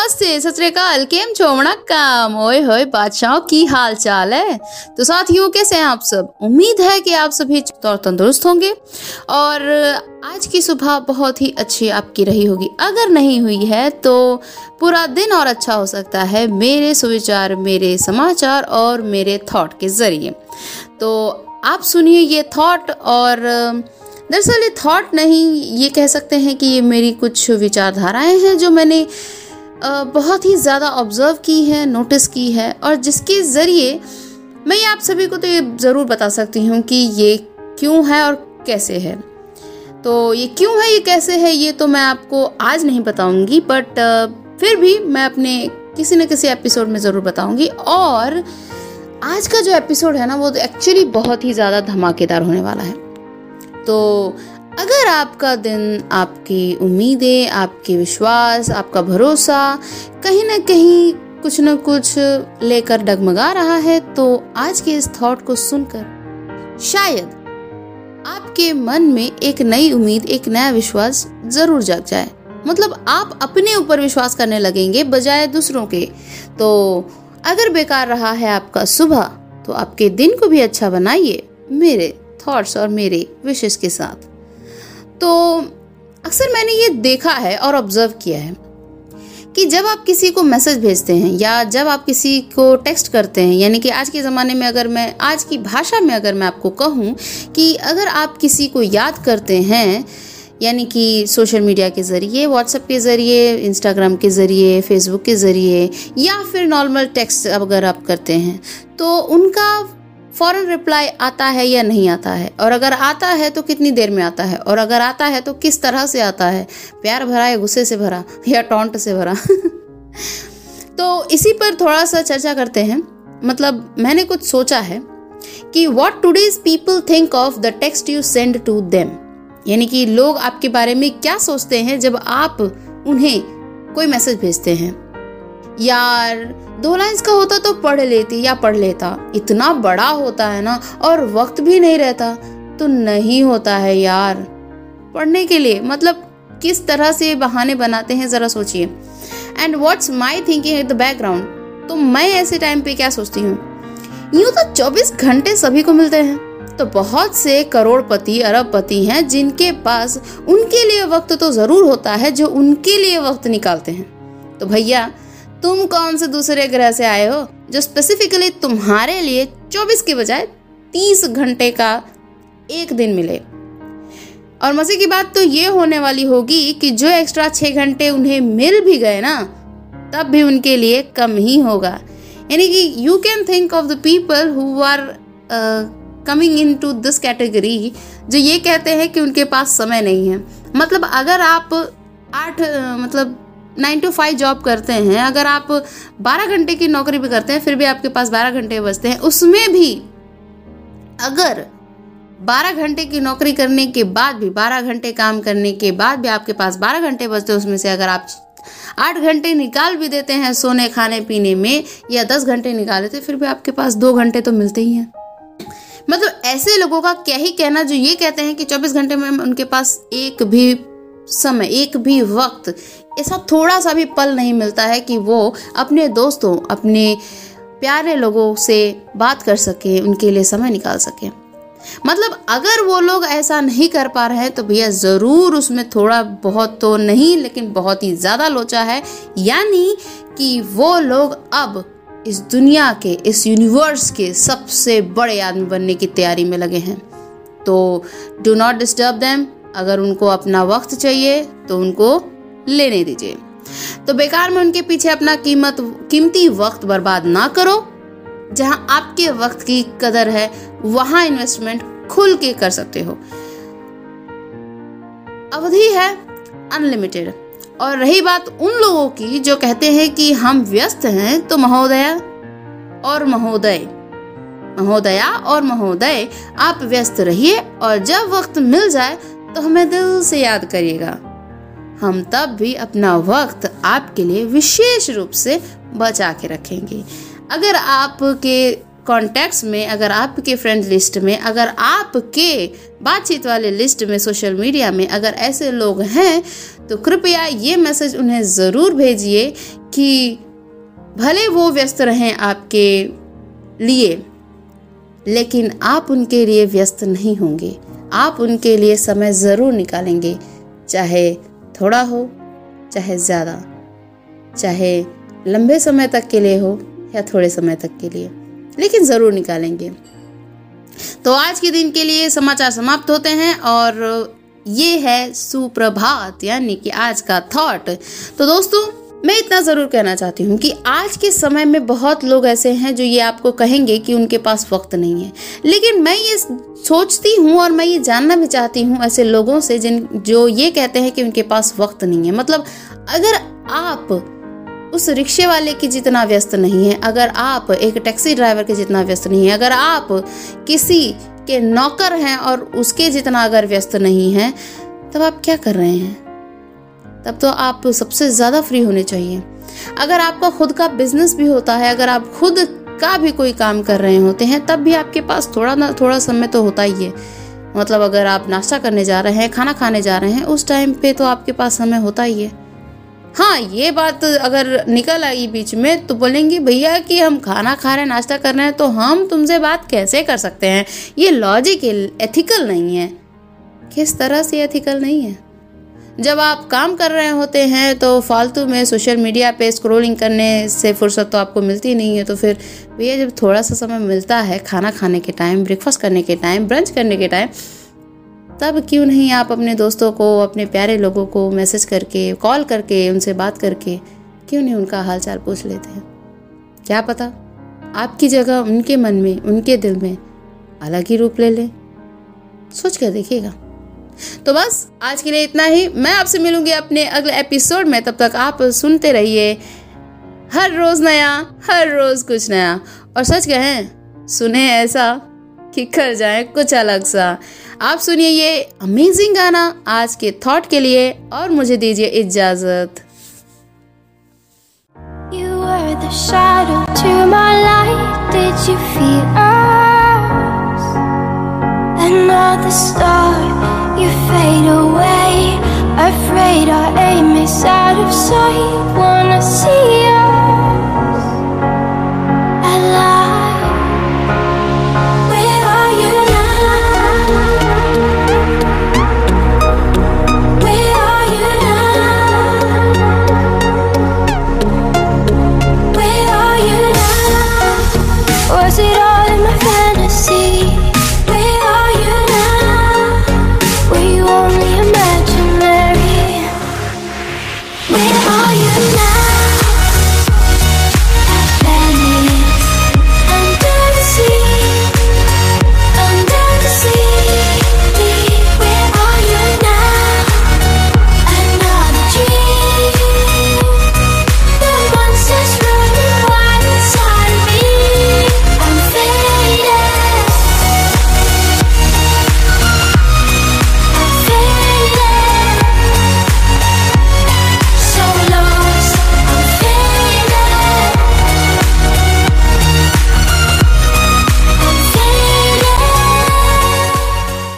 नमस्ते, सत केम छो वणक्कम ओए होए, बादशाहों, की हाल चाल है? तो साथियों, कैसे हैं आप सब? उम्मीद है कि आप सभी तौर तंदुरुस्त होंगे। और आज की सुबह बहुत ही अच्छी आपकी रही होगी। अगर नहीं हुई है तो पूरा दिन और अच्छा हो सकता है मेरे सुविचार, मेरे समाचार और मेरे थॉट के ज़रिए। तो आप सुनिए ये थॉट और, दरअसल ये थॉट नहीं, ये कह सकते हैं कि ये मेरी कुछ विचारधाराएँ हैं जो मैंने बहुत ही ज़्यादा ऑब्ज़र्व की है नोटिस की है और जिसके ज़रिए मैं आप सभी को तो ये ज़रूर बता सकती हूँ कि ये क्यों है और कैसे है। तो ये क्यों है, ये कैसे है, ये तो मैं आपको आज नहीं बताऊँगी बट फिर भी मैं अपने किसी न किसी एपिसोड में ज़रूर बताऊँगी और आज का जो एपिसोड है ना, वो तो एक्चुअली बहुत ही ज़्यादा धमाकेदार होने वाला है। तो अगर आपका दिन, आपकी उम्मीदें, आपके विश्वास, आपका भरोसा कहीं ना कहीं कुछ न कुछ लेकर डगमगा रहा है तो आज के इस थॉट को सुनकर शायद आपके मन में एक नई उम्मीद, एक नया विश्वास ज़रूर जग जाए। मतलब आप अपने ऊपर विश्वास करने लगेंगे बजाय दूसरों के। तो अगर बेकार रहा है आपका सुबह तो आपके दिन को भी अच्छा बनाइए, मेरे थॉट्स और मेरे विशेष के साथ। तो अक्सर मैंने ये देखा है और ऑब्ज़र्व किया है कि जब आप किसी को मैसेज भेजते हैं या जब आप किसी को टेक्स्ट करते हैं, यानी कि आज के ज़माने में अगर मैं, आज की भाषा में अगर मैं आपको कहूँ कि अगर आप किसी को याद करते हैं, यानी कि सोशल मीडिया के ज़रिए व्हाट्सएप के ज़रिए इंस्टाग्राम के ज़रिए फेसबुक के ज़रिए, या फिर नॉर्मल टेक्स्ट अगर आप करते हैं तो उनका फ़ौरन रिप्लाई आता है या नहीं आता है? और अगर आता है तो कितनी देर में आता है? और अगर आता है तो किस तरह से आता है? प्यार भरा या गुस्से से भरा? या टोंट से भरा? तो इसी पर थोड़ा सा चर्चा करते हैं। मतलब मैंने कुछ सोचा है कि what today's people think of the text you send to them यानी कि लोग आपके बारे में क्या सोचते हैं जब आप उन्हें कोई मैसेज भेजते हैं? यार, दो लाइंस का होता तो पढ़ लेती या पढ़ लेता। इतना बड़ा होता है ना, और वक्त भी नहीं रहता। तो नहीं होता है यार। पढ़ने के लिए मतलब किस तरह से बहाने बनाते हैं, जरा सोचिए। And what's my thinking at the background तो मैं ऐसे टाइम पे क्या सोचती हूँ? यूँ तो 24 घंटे सभी को मिलते हैं। तो बहुत से करोड़पति, अरबपति हैं, जिनके पास उनके लिए वक्त तो ज़रूर होता है, जो उनके लिए वक्त निकालते हैं। तो भैया तुम कौन से दूसरे ग्रह से आए हो जो स्पेसिफिकली तुम्हारे लिए 24 के बजाय 30 घंटे का एक दिन मिले? और मज़े की बात तो ये होने वाली होगी कि जो एक्स्ट्रा छह घंटे उन्हें मिल भी गए ना, तब भी उनके लिए कम ही होगा। यानी कि you can think of the people who are coming in to this category जो ये कहते हैं कि उनके पास समय नहीं है। मतलब अगर आप आठ मतलब नाइन टू फाइव जॉब करते हैं, अगर आप बारह घंटे की नौकरी भी करते हैं, फिर भी आपके पास बारह घंटे बचते हैं, उसमें भी अगर बारह घंटे की नौकरी करने के बाद भी, बारह घंटे काम करने के बाद भी आपके पास बारह घंटे बचते हैं, उसमें से अगर आप आठ घंटे निकाल भी देते हैं सोने, खाने, पीने में, या दस घंटे निकाल देते फिर भी आपके पास दो घंटे तो मिलते ही हैं। मतलब ऐसे लोगों का क्या ही कहना जो ये कहते हैं कि 24 घंटे में उनके पास एक भी समय, एक भी वक्त, ऐसा थोड़ा सा भी पल नहीं मिलता है कि वो अपने दोस्तों, अपने प्यारे लोगों से बात कर सके, उनके लिए समय निकाल सके। मतलब अगर वो लोग ऐसा नहीं कर पा रहे हैं तो भैया ज़रूर उसमें थोड़ा बहुत तो नहीं, लेकिन बहुत ही ज़्यादा लोचा है। यानी कि वो लोग अब इस दुनिया के, इस यूनिवर्स के सबसे बड़े आदमी बनने की तैयारी में लगे हैं। तो डू नॉट डिस्टर्ब देम अगर उनको अपना वक्त चाहिए तो उनको लेने दीजिए। तो बेकार में उनके पीछे अपना कीमत, कीमती वक्त बर्बाद ना करो। जहाँ आपके वक्त की कदर है, वहाँ इन्वेस्टमेंट खुल के कर सकते हो। अवधि है अनलिमिटेड और रही बात उन लोगों की जो कहते हैं कि हम व्यस्त हैं तो महोदया और महोदय, महोदया और महोदय, आप व्यस्त रहिए और जब वक्त मिल जाए तो हमें दिल से याद करिएगा। हम तब भी अपना वक्त आपके लिए विशेष रूप से बचा के रखेंगे। अगर आपके कॉन्टेक्ट्स में, अगर आपके फ्रेंड लिस्ट में, अगर आपके बातचीत वाले लिस्ट में सोशल मीडिया में अगर ऐसे लोग हैं तो कृपया ये मैसेज उन्हें ज़रूर भेजिए कि भले वो व्यस्त रहें आपके लिए, लेकिन आप उनके लिए व्यस्त नहीं होंगे। आप उनके लिए समय ज़रूर निकालेंगे, चाहे थोड़ा हो, चाहे ज़्यादा, चाहे लंबे समय तक के लिए हो या थोड़े समय तक के लिए, लेकिन ज़रूर निकालेंगे। तो आज के दिन के लिए समाचार समाप्त होते हैं और ये है सुप्रभात, यानी कि आज का थॉट तो दोस्तों मैं इतना ज़रूर कहना चाहती हूँ कि आज के समय में बहुत लोग ऐसे हैं जो ये आपको कहेंगे कि उनके पास वक्त नहीं है। लेकिन मैं ये सोचती हूँ और मैं ये जानना भी चाहती हूँ ऐसे लोगों से जिन जो ये कहते हैं कि उनके पास वक्त नहीं है। मतलब अगर आप उस रिक्शे वाले की जितना व्यस्त नहीं है, अगर आप एक टैक्सी ड्राइवर के जितना व्यस्त नहीं है, अगर आप किसी के नौकर हैं और उसके जितना अगर व्यस्त नहीं है, तब आप क्या कर रहे हैं? तब तो आप सबसे ज़्यादा फ्री होने चाहिए। अगर आपका खुद का बिज़नेस भी होता है, अगर आप खुद का भी कोई काम कर रहे होते हैं, तब भी आपके पास थोड़ा ना, थोड़ा समय तो होता ही है। मतलब अगर आप नाश्ता करने जा रहे हैं, खाना खाने जा रहे हैं, उस टाइम पे तो आपके पास समय होता ही है। हाँ ये बात अगर निकल आई बीच में तो बोलेंगे, भैया, कि हम खाना खा रहे हैं, नाश्ता कर रहे हैं तो हम तुमसे बात कैसे कर सकते हैं? ये लॉजिक एथिकल नहीं है। किस तरह से एथिकल नहीं है? जब आप काम कर रहे होते हैं तो फालतू में सोशल मीडिया पे स्क्रोलिंग करने से फुर्सत तो आपको मिलती नहीं है। तो फिर भैया जब थोड़ा सा समय मिलता है, खाना खाने के टाइम ब्रेकफास्ट करने के टाइम ब्रंच करने के टाइम तब क्यों नहीं आप अपने दोस्तों को, अपने प्यारे लोगों को मैसेज करके कॉल करके, उनसे बात करके, क्यों नहीं उनका हाल चाल पूछ लेते हैं? क्या पता? आपकी जगह उनके मन में, उनके दिल में अलग ही रूप ले लें। सोच कर देखिएगा। तो बस आज के लिए इतना ही। मैं आपसे मिलूँगी अपने अगले एपिसोड में। तब तक आप सुनते रहिए। हर रोज नया हर रोज कुछ नया। और सच कहें सुने ऐसा कि कर जाए कुछ अलग सा। आप सुनिए ये अमेजिंग गाना आज के थॉट के लिए और मुझे दीजिए इजाज़त? Another star, you fade away. Afraid our aim is out of sight. Wanna see you